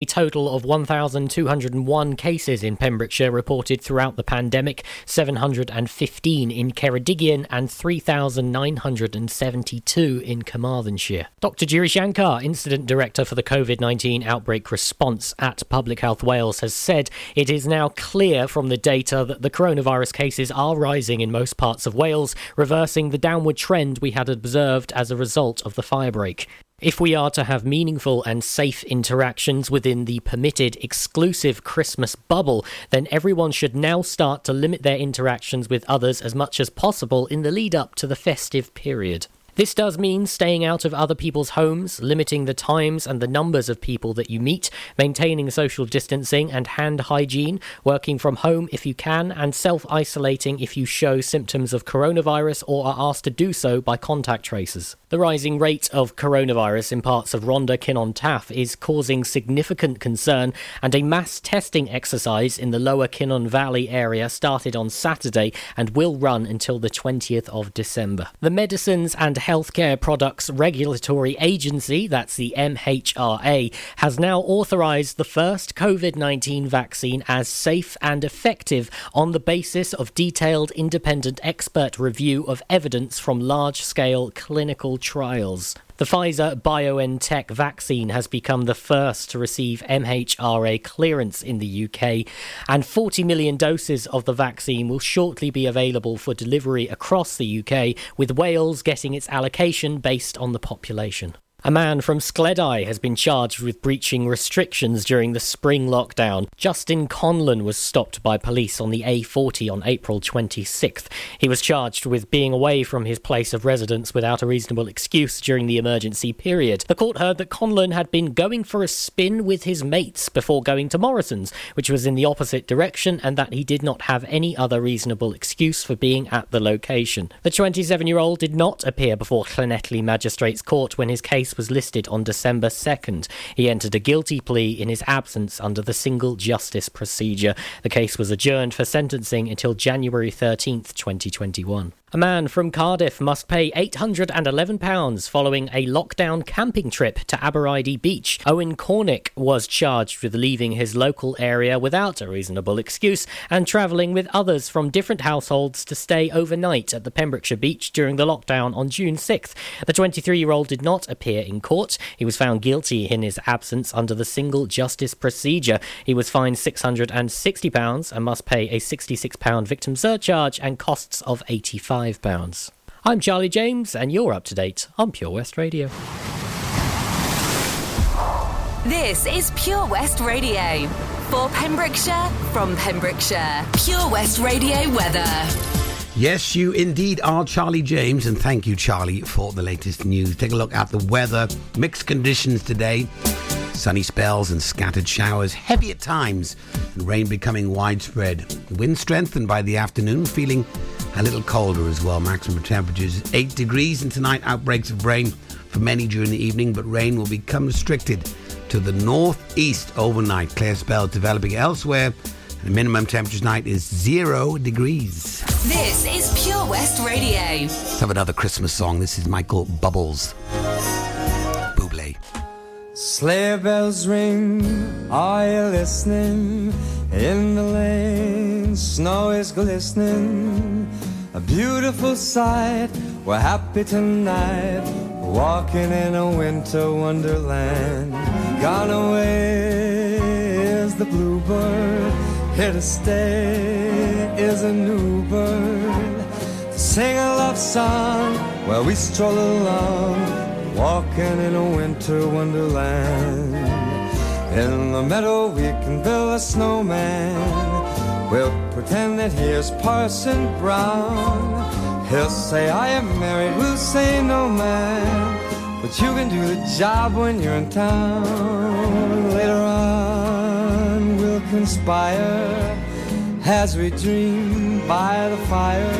A total of 1,201 cases in Pembrokeshire reported throughout the pandemic, 715 in Ceredigion and 3,972 in Carmarthenshire. Dr. Giri Shankar, Incident Director for the COVID 19 outbreak response at Public Health Wales, has said it is now clear from the data that the coronavirus cases are rising in most parts of Wales, reversing the downward trend we had observed as a result of the firebreak. If we are to have meaningful and safe interactions within the permitted exclusive Christmas bubble, then everyone should now start to limit their interactions with others as much as possible in the lead up to the festive period. This does mean staying out of other people's homes, limiting the times and the numbers of people that you meet, maintaining social distancing and hand hygiene, working from home if you can, and self isolating if you show symptoms of coronavirus or are asked to do so by contact tracers. The rising rate of coronavirus in parts of Rhondda Cynon Taf is causing significant concern, and a mass testing exercise in the lower Cynon Valley area started on Saturday and will run until the 20th of December. The Medicines and Healthcare Products Regulatory Agency, that's the MHRA, has now authorized the first COVID 19 vaccine as safe and effective on the basis of detailed independent expert review of evidence from large scale clinical trials. The Pfizer BioNTech vaccine has become the first to receive MHRA clearance in the UK, and 40 million doses of the vaccine will shortly be available for delivery across the UK, with Wales getting its allocation based on the population. A man from Scleddau has been charged with breaching restrictions during the spring lockdown. Justin Conlon was stopped by police on the A40 on April 26th. He was charged with being away from his place of residence without a reasonable excuse during the emergency period. The court heard that Conlon had been going for a spin with his mates before going to Morrison's, which was in the opposite direction, and that he did not have any other reasonable excuse for being at the location. The 27 year old did not appear before Llanelli Magistrates Court when his case was listed on December 2nd. He entered a guilty plea in his absence under the single justice procedure. The case was adjourned for sentencing until January 13th, 2021. A man from Cardiff must pay £811 following a lockdown camping trip to Abereiddy Beach. Owen Cornick was charged with leaving his local area without a reasonable excuse and travelling with others from different households to stay overnight at the Pembrokeshire beach during the lockdown on June 6th. The 23 year old did not appear in court. He was found guilty in his absence under the single justice procedure. He was fined £660 and must pay a £66 victim surcharge and costs of 85 £5. I'm Charlie James, and you're up to date on Pure West Radio. This is Pure West Radio. For Pembrokeshire, from Pembrokeshire. Pure West Radio weather. Yes, you indeed are Charlie James, and thank you, Charlie, for the latest news. Take a look at the weather. Mixed conditions today. Sunny spells and scattered showers, heavy at times, and rain becoming widespread. Wind strengthened by the afternoon, feeling a little colder as well. Maximum temperatures 8 degrees, and tonight outbreaks of rain for many during the evening, but rain will become restricted to the northeast overnight. Clear spells developing elsewhere. The minimum temperature tonight is zero degrees. This is Pure West Radio. Let's have another Christmas song. This is Michael Bubbles. Buble. Sleigh bells ring, are you listening? In the lane, snow is glistening. A beautiful sight, we're happy tonight. Walking in a winter wonderland. Gone away is the bluebird, here to stay is a new bird. To sing a love song while we stroll along, walking in a winter wonderland. In the meadow we can build a snowman. We'll pretend that here's Parson Brown. He'll say I am married, we'll say no man. But you can do the job when you're in town. Later on conspire as we dream by the fire.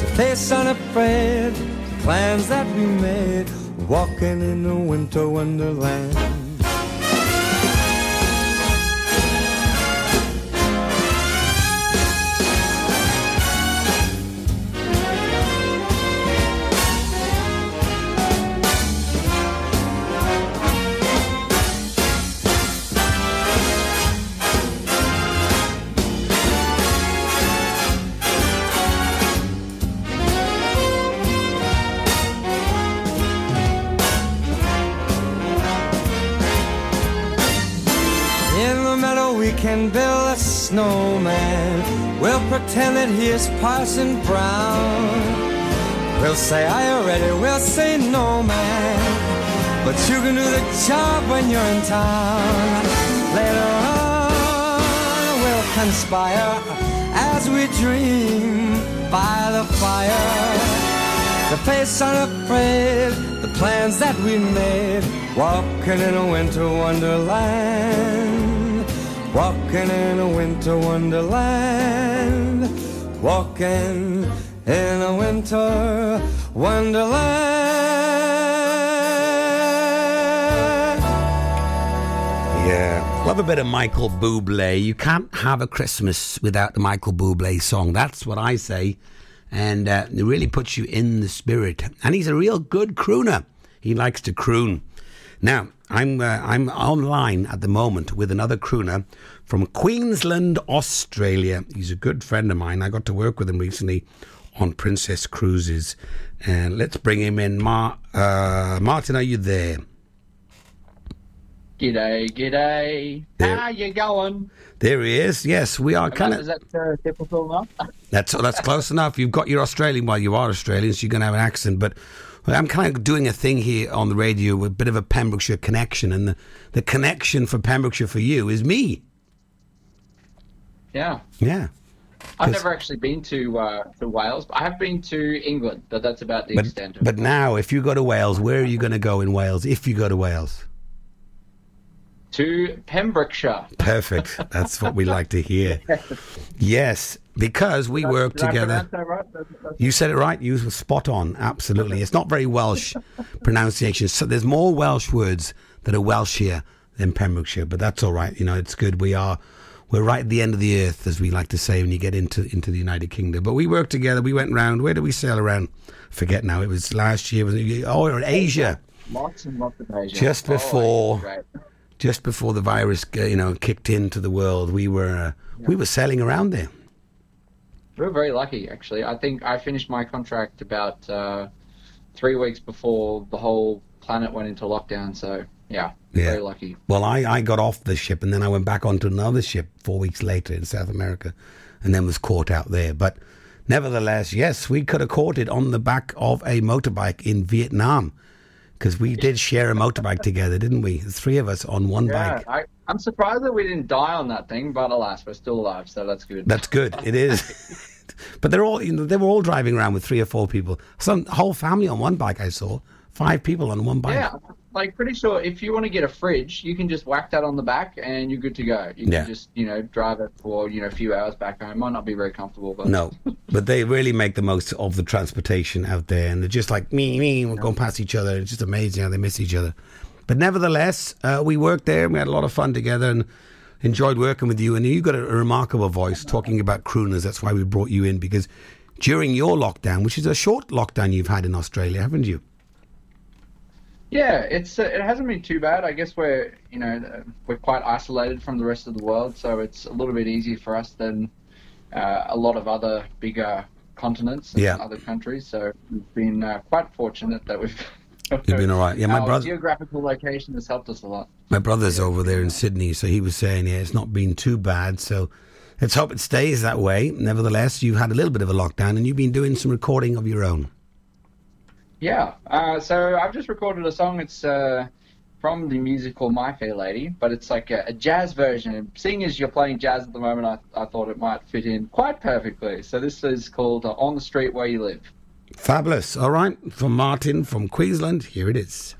To face unafraid the plans that we made. Walking in a winter wonderland. Can build a snowman. We'll pretend that he is Parson Brown. We'll say, I already. We'll say, No, man. But you can do the job when you're in town. Later on, we'll conspire as we dream by the fire. The face unafraid, the plans that we made, walking in a winter wonderland, walking in a winter wonderland, walking in a winter wonderland. Yeah. Love a bit of Michael Bublé. You can't have a Christmas without the Michael Bublé song. That's what I say. And uh, it really puts you in the spirit. And he's a real good crooner. He likes to croon. Now, I'm, uh, I'm online at the moment with another crooner from Queensland, Australia. He's a good friend of mine. I got to work with him recently on Princess Cruises. And let's bring him in. Mar- uh, Martin, are you there? G'day, g'day. There- How you going? There he is. Yes, we are kind of. Is that uh, typical enough? That's that's close enough. You've got your Australian. Well, you are Australian, so you're going to have an accent. But I'm kind of doing a thing here on the radio with a bit of a Pembrokeshire connection, and the, the connection for Pembrokeshire for you is me. yeah. Yeah. I've never actually been to uh, to Wales. But I have been to England, but that's about the But extent of it. but it. now, if you go to Wales, where are you going to go in Wales? If you go to Wales, To Pembrokeshire. perfect. That's what we like to hear. Yes, because we work together. right? That's- that's- You said it right. You were spot on. Absolutely. It's not very Welsh pronunciation. So there's more Welsh words that are Welshier than Pembrokeshire, but that's all right. You know, it's good. We are we're right at the end of the earth, as we like to say when you get into into the United Kingdom. But we worked together. We went round. Where did we sail around? Forget now. It was last year. Was it, oh, in Asia. Lots and lots of Asia. Just Oh, before- great. Just before the virus, uh, you know, kicked into the world, we were uh, we were sailing around there. We were very lucky, actually. I think I finished my contract about uh, three weeks before the whole planet went into lockdown. So, yeah, Yeah. very lucky. Well, I, I got off the ship and then I went back onto another ship four weeks later in South America and then was caught out there. But nevertheless, yes, we could have caught it on the back of a motorbike in Vietnam because we did share a motorbike together, didn't we? The three of us on one Yeah, bike. I, I'm surprised that we didn't die on that thing, but alas, we're still alive, so that's good. That's good. It is. but they're all, you know, they were all driving around with three or four people. Some whole family on one bike I saw. Five people on one bike. Yeah, like pretty sure if you want to get a fridge, you can just whack that on the back and you're good to go. You can just, you know, drive it for, you know, a few hours back home. Might not be very comfortable, but No, but they really make the most of the transportation out there, and they're just like me, me. We're going past each other. It's just amazing how they miss each other. But nevertheless, uh, we worked there. and We had a lot of fun together, and enjoyed working with you. And you got a, a remarkable voice talking about crooners. That's why we brought you in because during your lockdown, which is a short lockdown you've had in Australia, haven't you? Yeah, it's uh, it hasn't been too bad. I guess we're, you know, uh, we're quite isolated from the rest of the world, so it's a little bit easier for us than uh, a lot of other bigger continents and Yeah. other countries. So we've been uh, quite fortunate that we've. You've been all right. Yeah, my Our brother. geographical location has helped us a lot. My brother's over there in Sydney, so he was saying, yeah, it's not been too bad. So let's hope it stays that way. Nevertheless, you've had a little bit of a lockdown and you've been doing some recording of your own. Yeah. Uh, so I've just recorded a song. It's uh, from the musical My Fair Lady, but it's like a, a jazz version. And seeing as you're playing jazz at the moment, I, I thought it might fit in quite perfectly. So this is called uh, On the Street Where You Live. Fabulous. All right. From Martin from Queensland, here it is.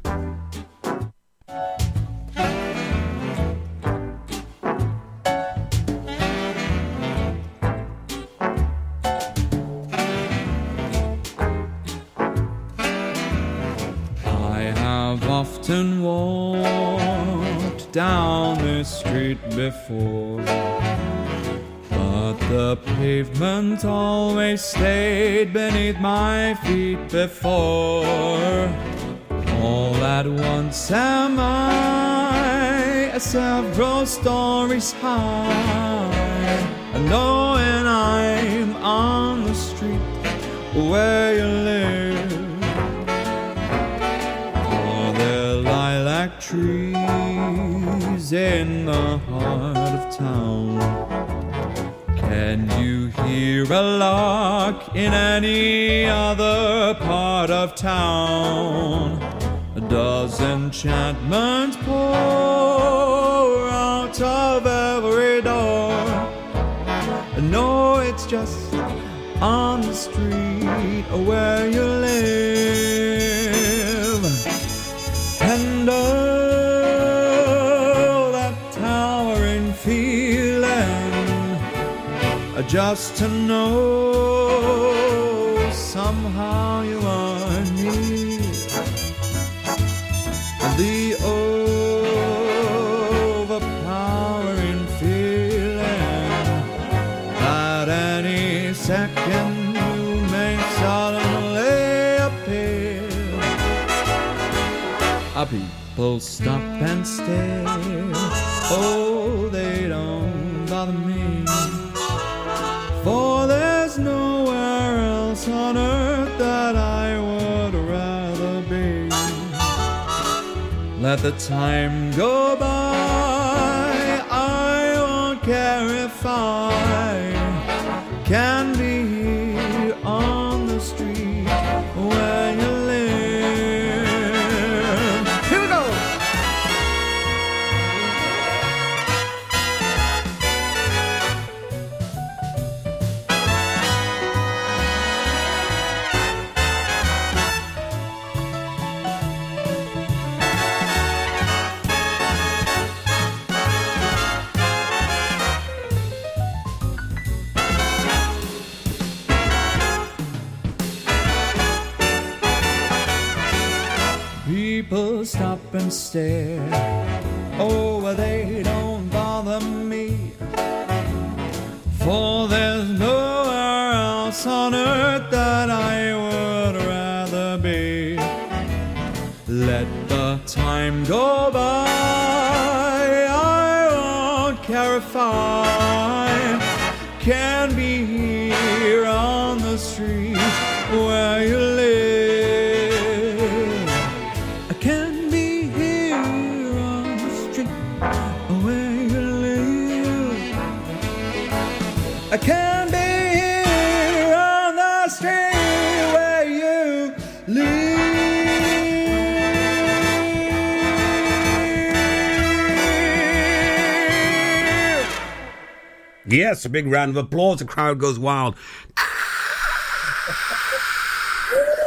Down this street before, but the pavement always stayed beneath my feet before. All at once am I several stories high, and knowing I'm on the street where you live. Are there lilac trees is in the heart of town. Can you hear a lark in any other part of town? Does enchantment pour out of every door? No, it's just on the street where you live. Just to know somehow you are near. The overpowering feeling that any second people stop and stare. Oh, The time go and Yes, a big round of applause. The crowd goes wild.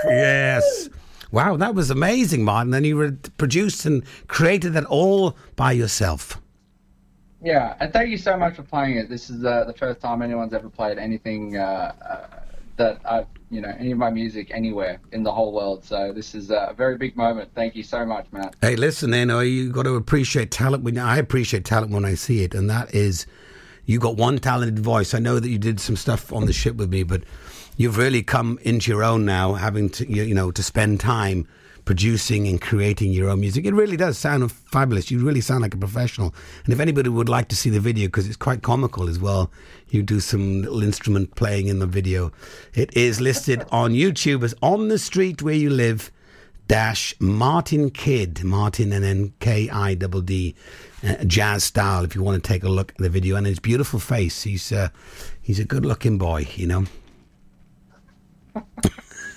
yes. Wow, that was amazing, Martin. And you re- produced and created that all by yourself. Yeah, and thank you so much for playing it. This is uh, the first time anyone's ever played anything uh, uh, that I, you know, any of my music anywhere in the whole world. So this is a very big moment. Thank you so much, Matt. Hey, listen, you know, you got to appreciate talent. When I appreciate talent when I see it, and that is, you got one talented voice. I know that you did some stuff on the ship with me, but you've really come into your own now, having to, you you know, to spend time producing and creating your own music. It really does sound fabulous. You really sound like a professional. And if anybody would like to see the video, because it's quite comical as well, you do some little instrument playing in the video. It is listed on YouTube as On the Street Where You Live dash Martin Kidd, Martin and then K I double D, uh, jazz style. If you want to take a look at the video and his beautiful face, he's uh, he's a good looking boy, you know.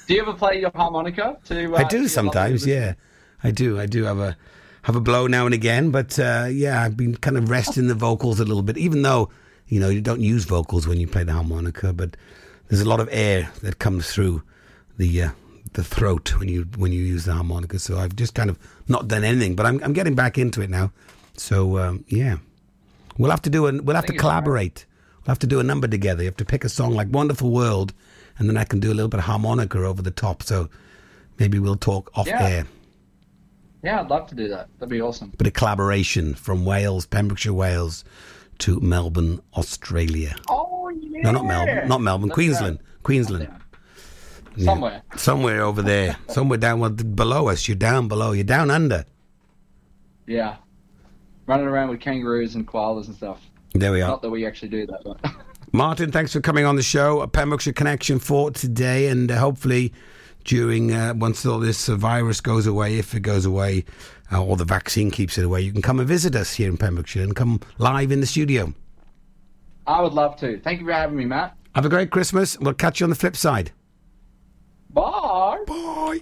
Do you ever play your harmonica? To uh, I do sometimes, yeah, I do. I do have a have a blow now and again, but uh, yeah, I've been kind of resting the vocals a little bit, even though you know you don't use vocals when you play the harmonica, but there's a lot of air that comes through the uh, the throat when you when you use the harmonica. So I've just kind of not done anything, but I'm I'm getting back into it now. So um, yeah, we'll have to do a we'll have to Thank you so much. collaborate. We'll have to do a number together. You have to pick a song like "Wonderful World," and then I can do a little bit of harmonica over the top. So maybe we'll talk off Yeah. air. Yeah, I'd love to do that. That'd be awesome. But a collaboration from Wales, Pembrokeshire, Wales, to Melbourne, Australia. Oh yeah. No, not Melbourne, not Melbourne, That's Queensland, Queensland. Yeah. Somewhere. Somewhere over there, somewhere down well, below us. You're down below. You're down under. Yeah. Running around with kangaroos and koalas and stuff. There we are. Not that we actually do that, but Martin, thanks for coming on the show. A Pembrokeshire connection for today, and uh, hopefully during uh, once all this uh, virus goes away, if it goes away, uh, or the vaccine keeps it away, you can come and visit us here in Pembrokeshire and come live in the studio. I would love to. Thank you for having me, Matt. Have a great Christmas. We'll catch you on the flip side. Bye. Bye.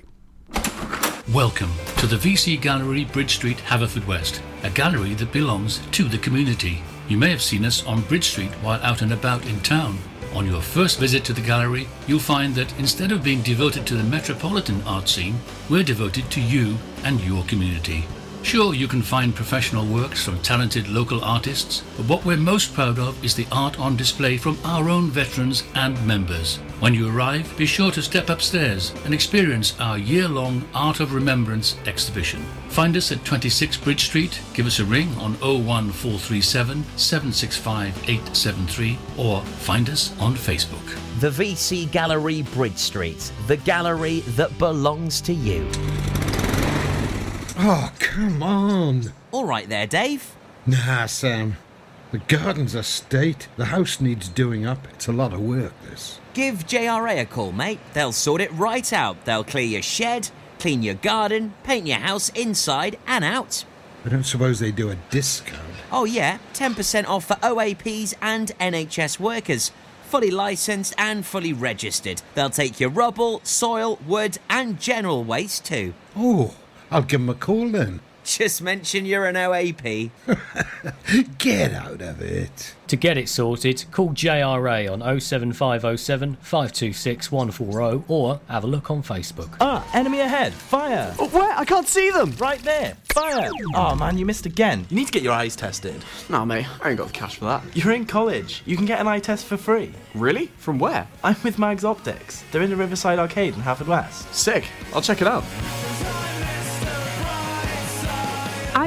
Welcome to the VC Gallery, Bridge Street, Haverfordwest, a gallery that belongs to the community. You may have seen us on Bridge Street while out and about in town. On your first visit to the gallery, you'll find that instead of being devoted to the metropolitan art scene, we're devoted to you and your community. Sure, you can find professional works from talented local artists, but what we're most proud of is the art on display from our own veterans and members. When you arrive, be sure to step upstairs and experience our year long Art of Remembrance exhibition. Find us at 26 Bridge Street, give us a ring on 01437 765 873, or find us on Facebook. The VC Gallery, Bridge Street, the gallery that belongs to you. Oh, come on. All right there, Dave. Nah, Sam. The garden's a state. The house needs doing up. It's a lot of work, this. Give JRA a call, mate. They'll sort it right out. They'll clear your shed, clean your garden, paint your house inside and out. I don't suppose they do a discount. Oh, yeah, 10% off for OAPs and NHS workers. Fully licensed and fully registered. They'll take your rubble, soil, wood, and general waste too. Oh, I'll give 'em a call then. Just mention you're an OAP. Get out of it. To get it sorted, call JRA on 07507 526 140 or have a look on Facebook. Ah, enemy ahead. Fire. Oh, where? I can't see them. Right there. Fire. Oh man, you missed again. You need to get your eyes tested. Nah, mate, I ain't got the cash for that. You're in college. You can get an eye test for free. Really? From where? I'm with Mags Optics. They're in the Riverside Arcade in Haverfordwest. Sick. I'll check it out.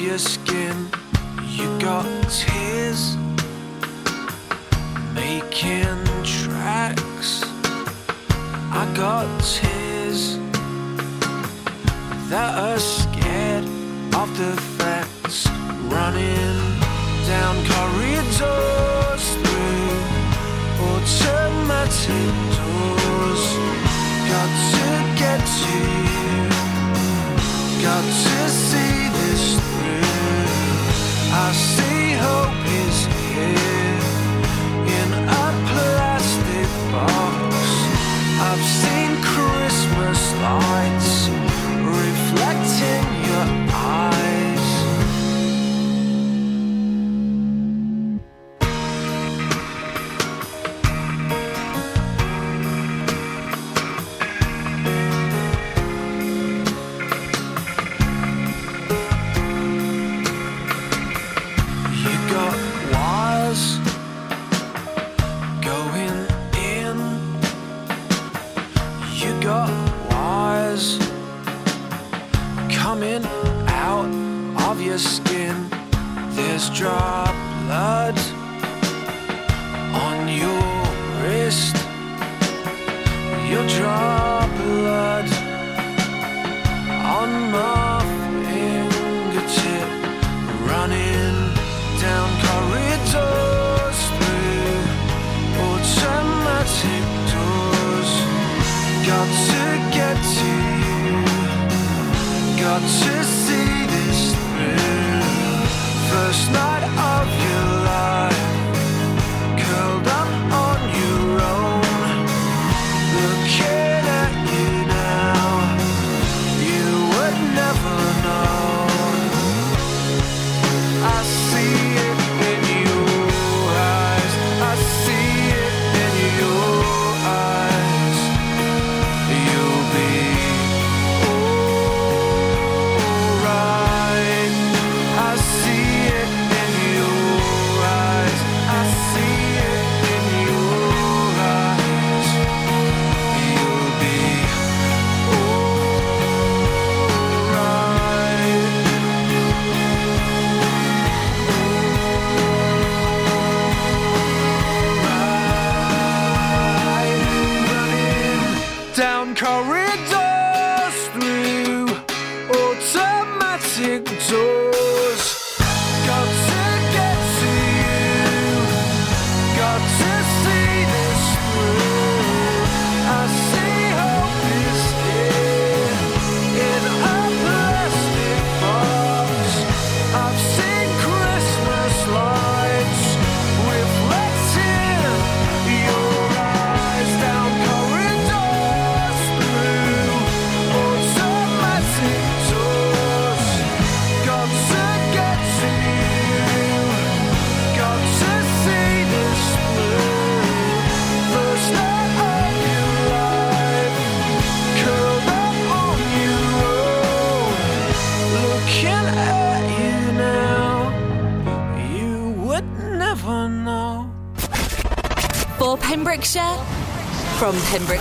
Your skin. You got tears making tracks. I got tears that are scared of the facts running down corridors through automatic doors. Got to get to you. Got to see this Christmas lights reflecting your eyes.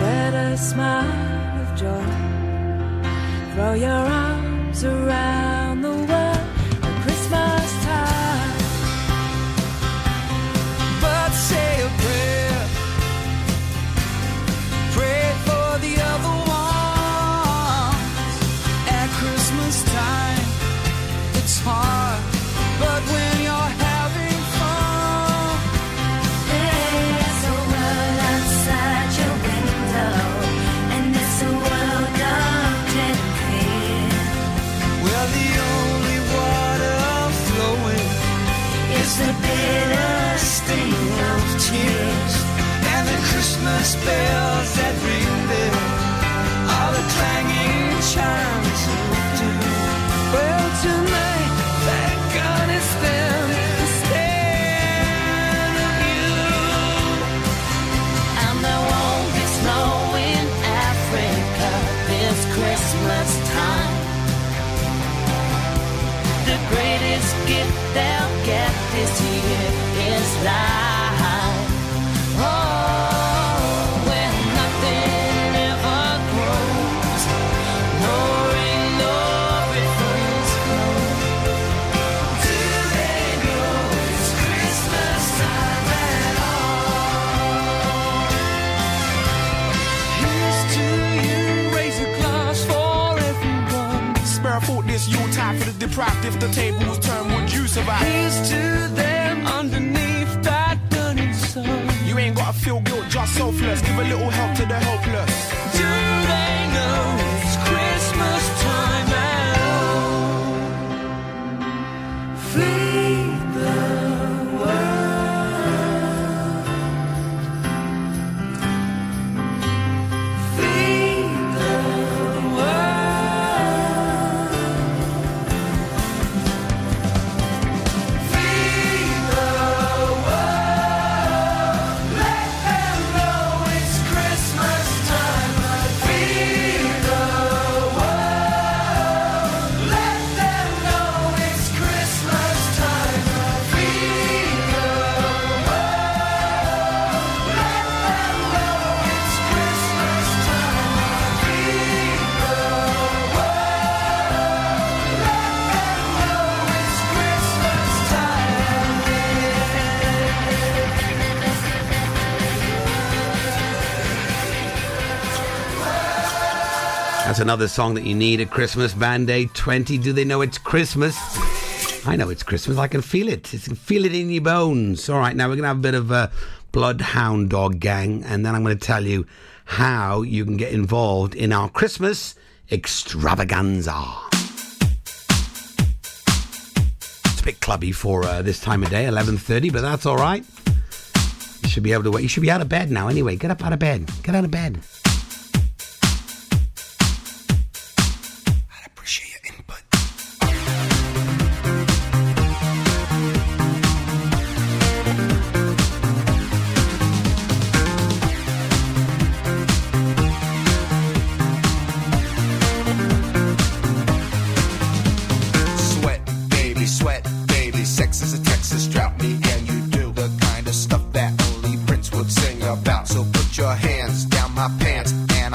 Spread a smile of joy. Throw your arms around If the tables turn, would you survive? Here's to them underneath that burning sun. You ain't gotta feel guilt, just selfless. Give a little help to the helpless. Do they know it's Christmas time at all? Another song that you need at Christmas. Band Aid 20. Do they know it's Christmas? I know it's Christmas. I can feel it. I can feel it in your bones. All right, now we're going to have a bit of a Bloodhound Dog Gang, and then I'm going to tell you how you can get involved in our Christmas extravaganza. It's a bit clubby for uh, this time of day, 11.30, but that's all right. You should be able to wait. You should be out of bed now anyway. Get up out of bed. Get out of bed.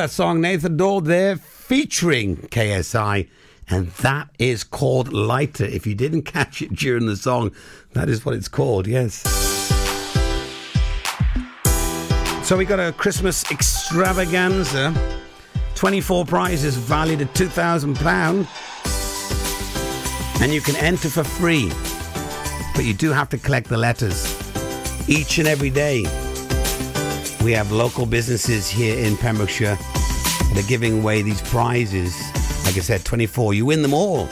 that song, Nathan Dawe there, featuring KSI. And that is called Lighter. If you didn't catch it during the song, that is what it's called, yes. So we got a Christmas extravaganza. 24 prizes valued at £2,000. And you can enter for free. But you do have to collect the letters each and every day. We have local businesses here in Pembrokeshire that are giving away these prizes. Like I said, 24. You win them all.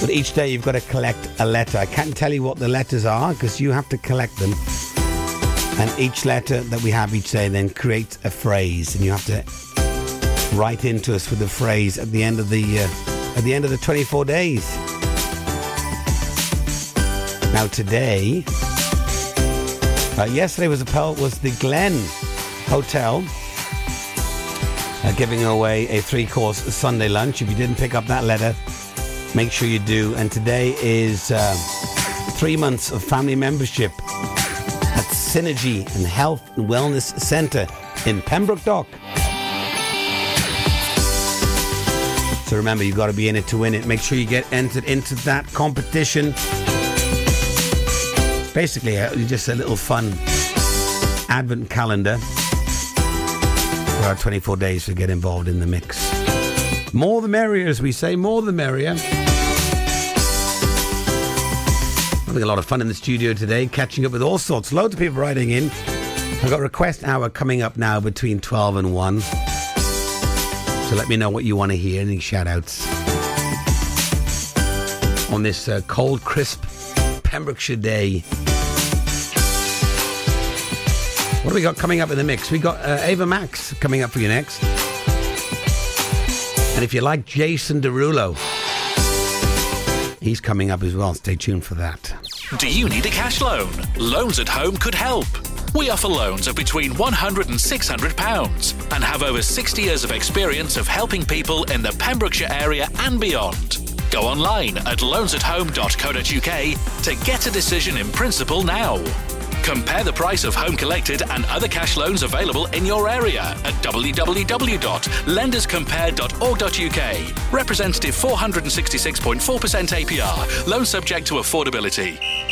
But each day you've got to collect a letter. I can't tell you what the letters are because you have to collect them. And each letter that we have each day then creates a phrase, and you have to write into us with the phrase at the end of the uh, at the end of the 24 days. Now today, uh, yesterday was pel- was the Glen Hotel uh, giving away a three course Sunday lunch. If you didn't pick up that letter, make sure you do. And today is uh, three months of family membership at Synergy and Health and Wellness Centre in Pembroke Dock. So remember, you've got to be in it to win it. Make sure you get entered into that competition. Basically, uh, just a little fun advent calendar. There are 24 days to get involved in the mix. More the merrier, as we say, more the merrier. Having a lot of fun in the studio today, catching up with all sorts. Loads of people writing in. I've got request hour coming up now between 12 and 1. So let me know what you want to hear. Any shout outs on this uh, cold, crisp Pembrokeshire day. What do we got coming up in the mix? We got uh, Ava Max coming up for you next. And if you like Jason Derulo, he's coming up as well. Stay tuned for that. Do you need a cash loan? Loans at Home could help. We offer loans of between £100 and £600 and have over 60 years of experience of helping people in the Pembrokeshire area and beyond. Go online at loansathome.co.uk to get a decision in principle now. Compare the price of home collected and other cash loans available in your area at www.lenderscompare.org.uk. Representative 466.4% APR. Loan subject to affordability.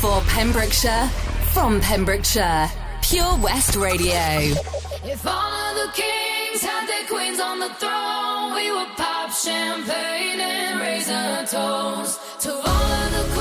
For Pembrokeshire, from Pembrokeshire, Pure West Radio. If all the kings had their queens on the throne, we would pop champagne and raise a toast to all of the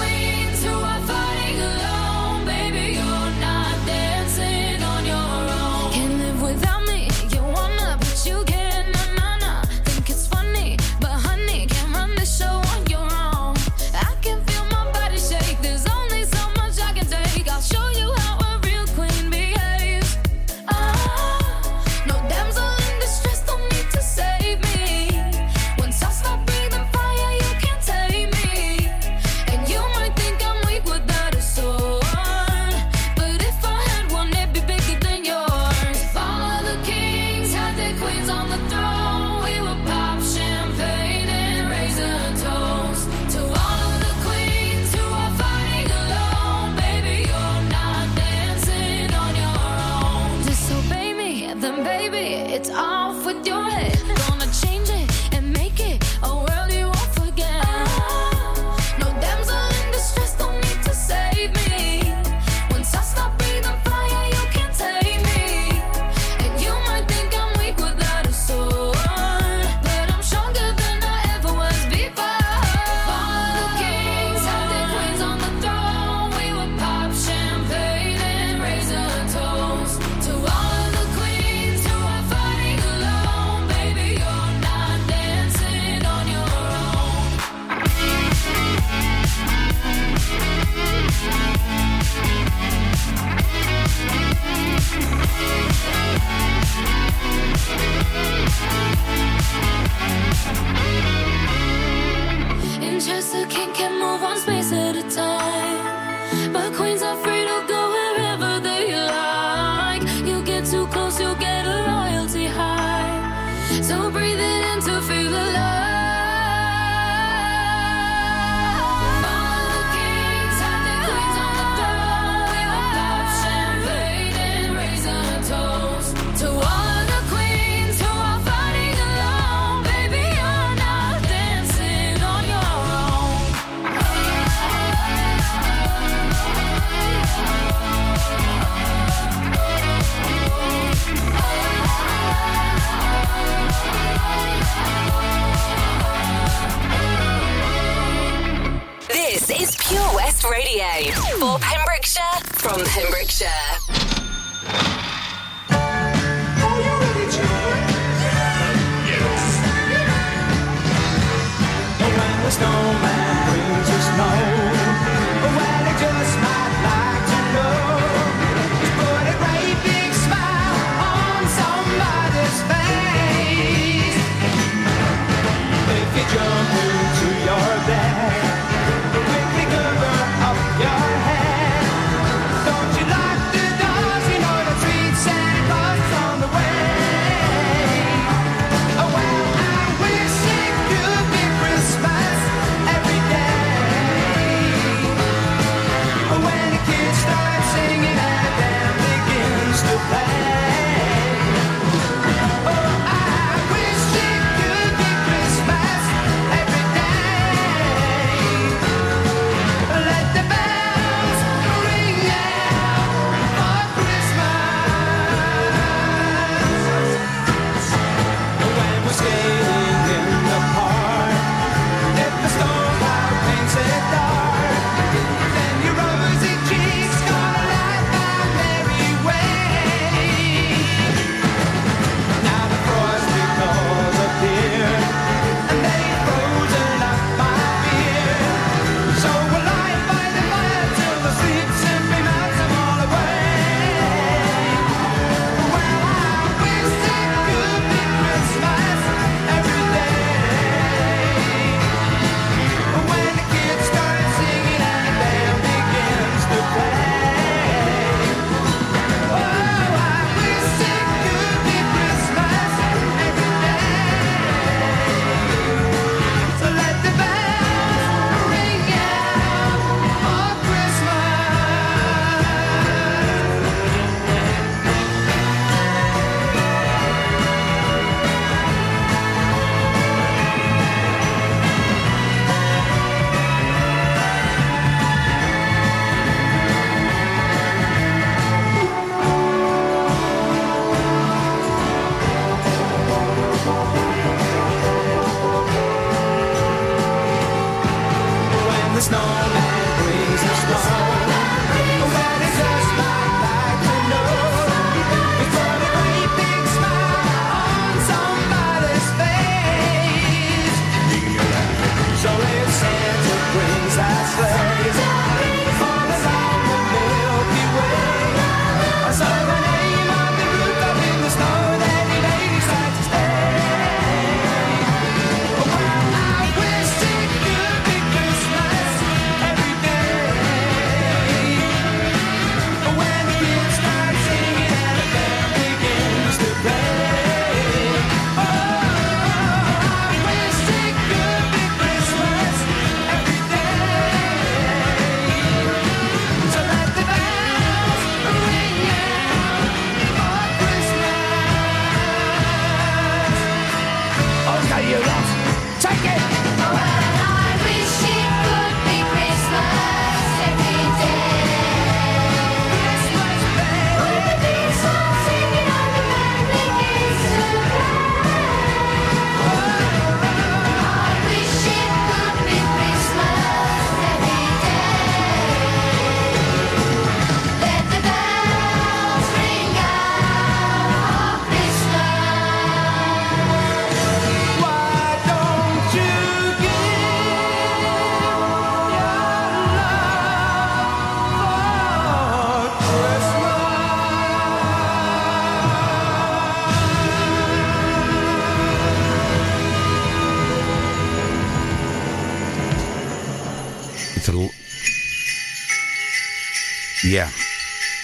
Yeah,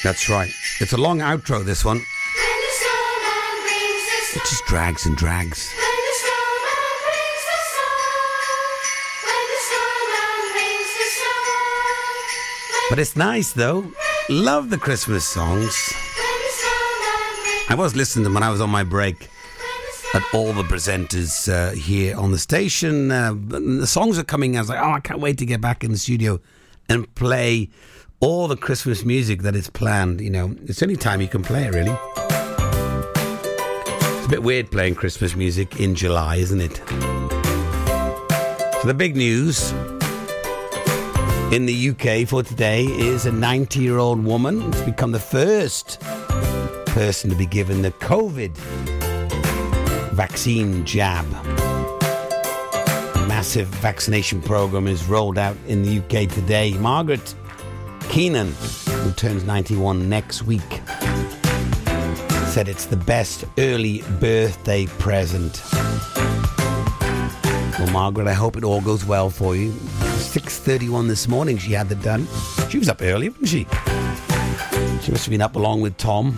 that's right. It's a long outro, this one. It just drags and drags. But it's nice though. Love the Christmas songs. I was listening to them when I was on my break at all the presenters uh, here on the station. Uh, the songs are coming. I was like, oh, I can't wait to get back in the studio and play all the Christmas music that is planned. You know, it's the only time you can play it, really. It's a bit weird playing Christmas music in July, isn't it? So, the big news in the UK for today is a 90 year old woman who's become the first person to be given the COVID vaccine jab. A massive vaccination program is rolled out in the UK today. Margaret Keenan, who turns 91 next week, said it's the best early birthday present. Well, Margaret, I hope it all goes well for you. 6.31 this morning she had that done. She was up early, wasn't she? She must have been up along with Tom,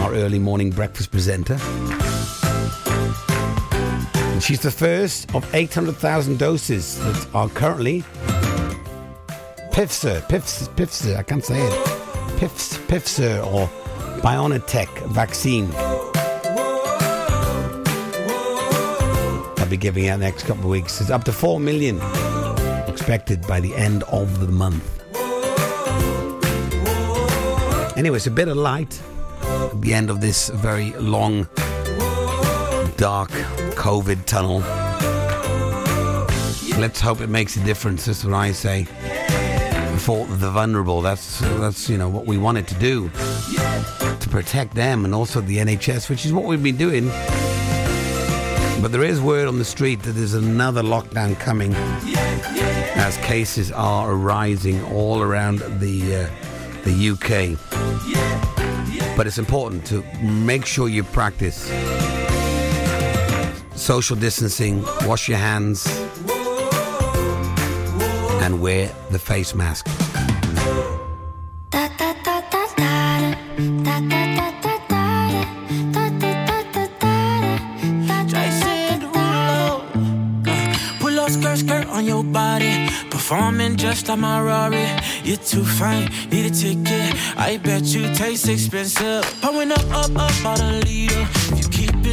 our early morning breakfast presenter. And she's the first of 800,000 doses that are currently Pfizer, Pfizer, Pfizer, I can't say it. Pfizer, Pfizer or BioNTech vaccine. I'll be giving out next couple of weeks. It's up to 4 million expected by the end of the month. Anyway, it's a bit of light at the end of this very long, dark COVID tunnel. Let's hope it makes a difference. That's what I say. For the vulnerable, that's that's you know what we wanted to do to protect them and also the NHS, which is what we've been doing. But there is word on the street that there's another lockdown coming as cases are rising all around the uh, the UK. But it's important to make sure you practice social distancing, wash your hands, and wear the face mask. Skirt, skirt on your body. Performing just like my Rari. You're too fine, need a ticket. I bet you taste expensive. Pouring up, up, up, about a liter.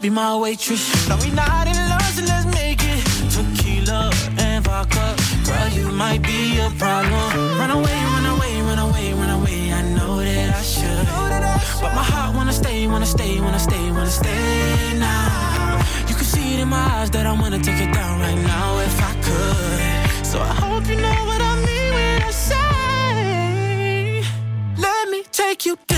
Be my waitress. No, we not in love, so let's make it. Tequila and vodka, girl, you might be a problem. Run away, run away, run away, run away. I know that I should, but my heart wanna stay, wanna stay, wanna stay, wanna stay now. You can see it in my eyes that I wanna take it down right now if I could. So I hope you know what I mean when I say, Let me take you dancing.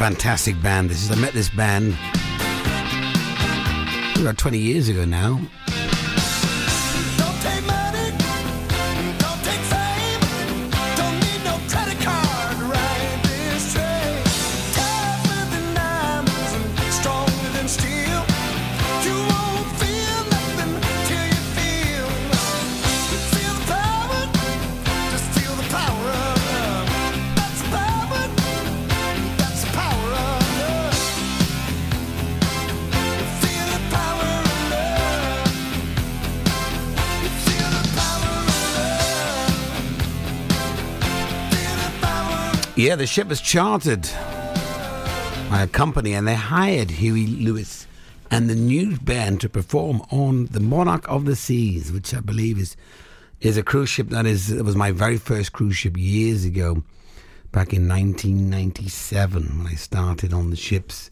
Fantastic band. This is I met this band about 20 years ago now. Yeah, the ship was chartered by a company and they hired Huey Lewis and the news band to perform on the Monarch of the Seas, which I believe is is a cruise ship that is it was my very first cruise ship years ago, back in 1997 when I started on the ships.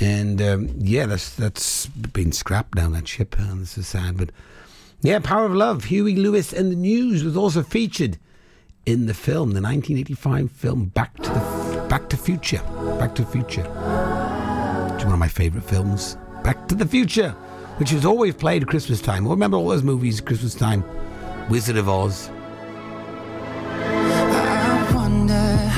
And um, yeah, that's that's been scrapped now that ship, and this is sad. But yeah, Power of Love, Huey Lewis and the News was also featured in the film, the 1985 film Back to the Back to Future, Back to Future. It's one of my favourite films, Back to the Future, which was always played at Christmas time. I remember all those movies Christmas time, Wizard of Oz. I wonder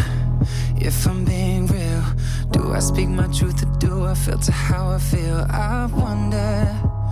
if I'm being real. Do I speak my truth or do I filter how I feel? I wonder,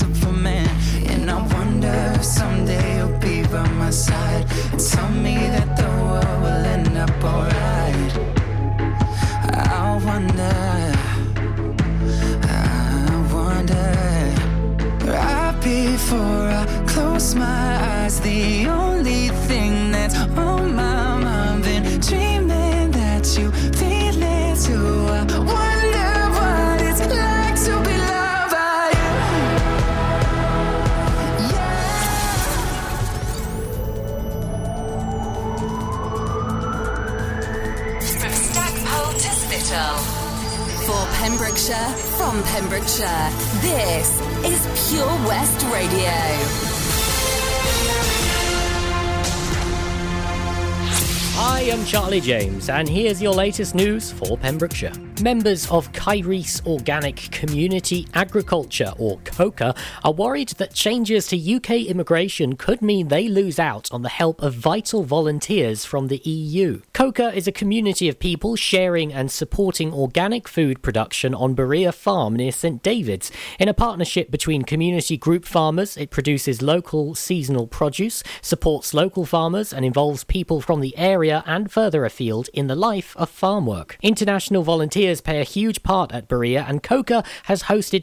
Makes Charlie James, and here's your latest news for Pembrokeshire. Members of Caerhys Organic Community Agriculture, or COCA, are worried that changes to UK immigration could mean they lose out on the help of vital volunteers from the EU. COCA is a community of people sharing and supporting organic food production on Berea Farm near St David's. In a partnership between community group farmers, it produces local seasonal produce, supports local farmers, and involves people from the area and further afield in the life of farm work. International volunteers play a huge part at Berea, and COCA has hosted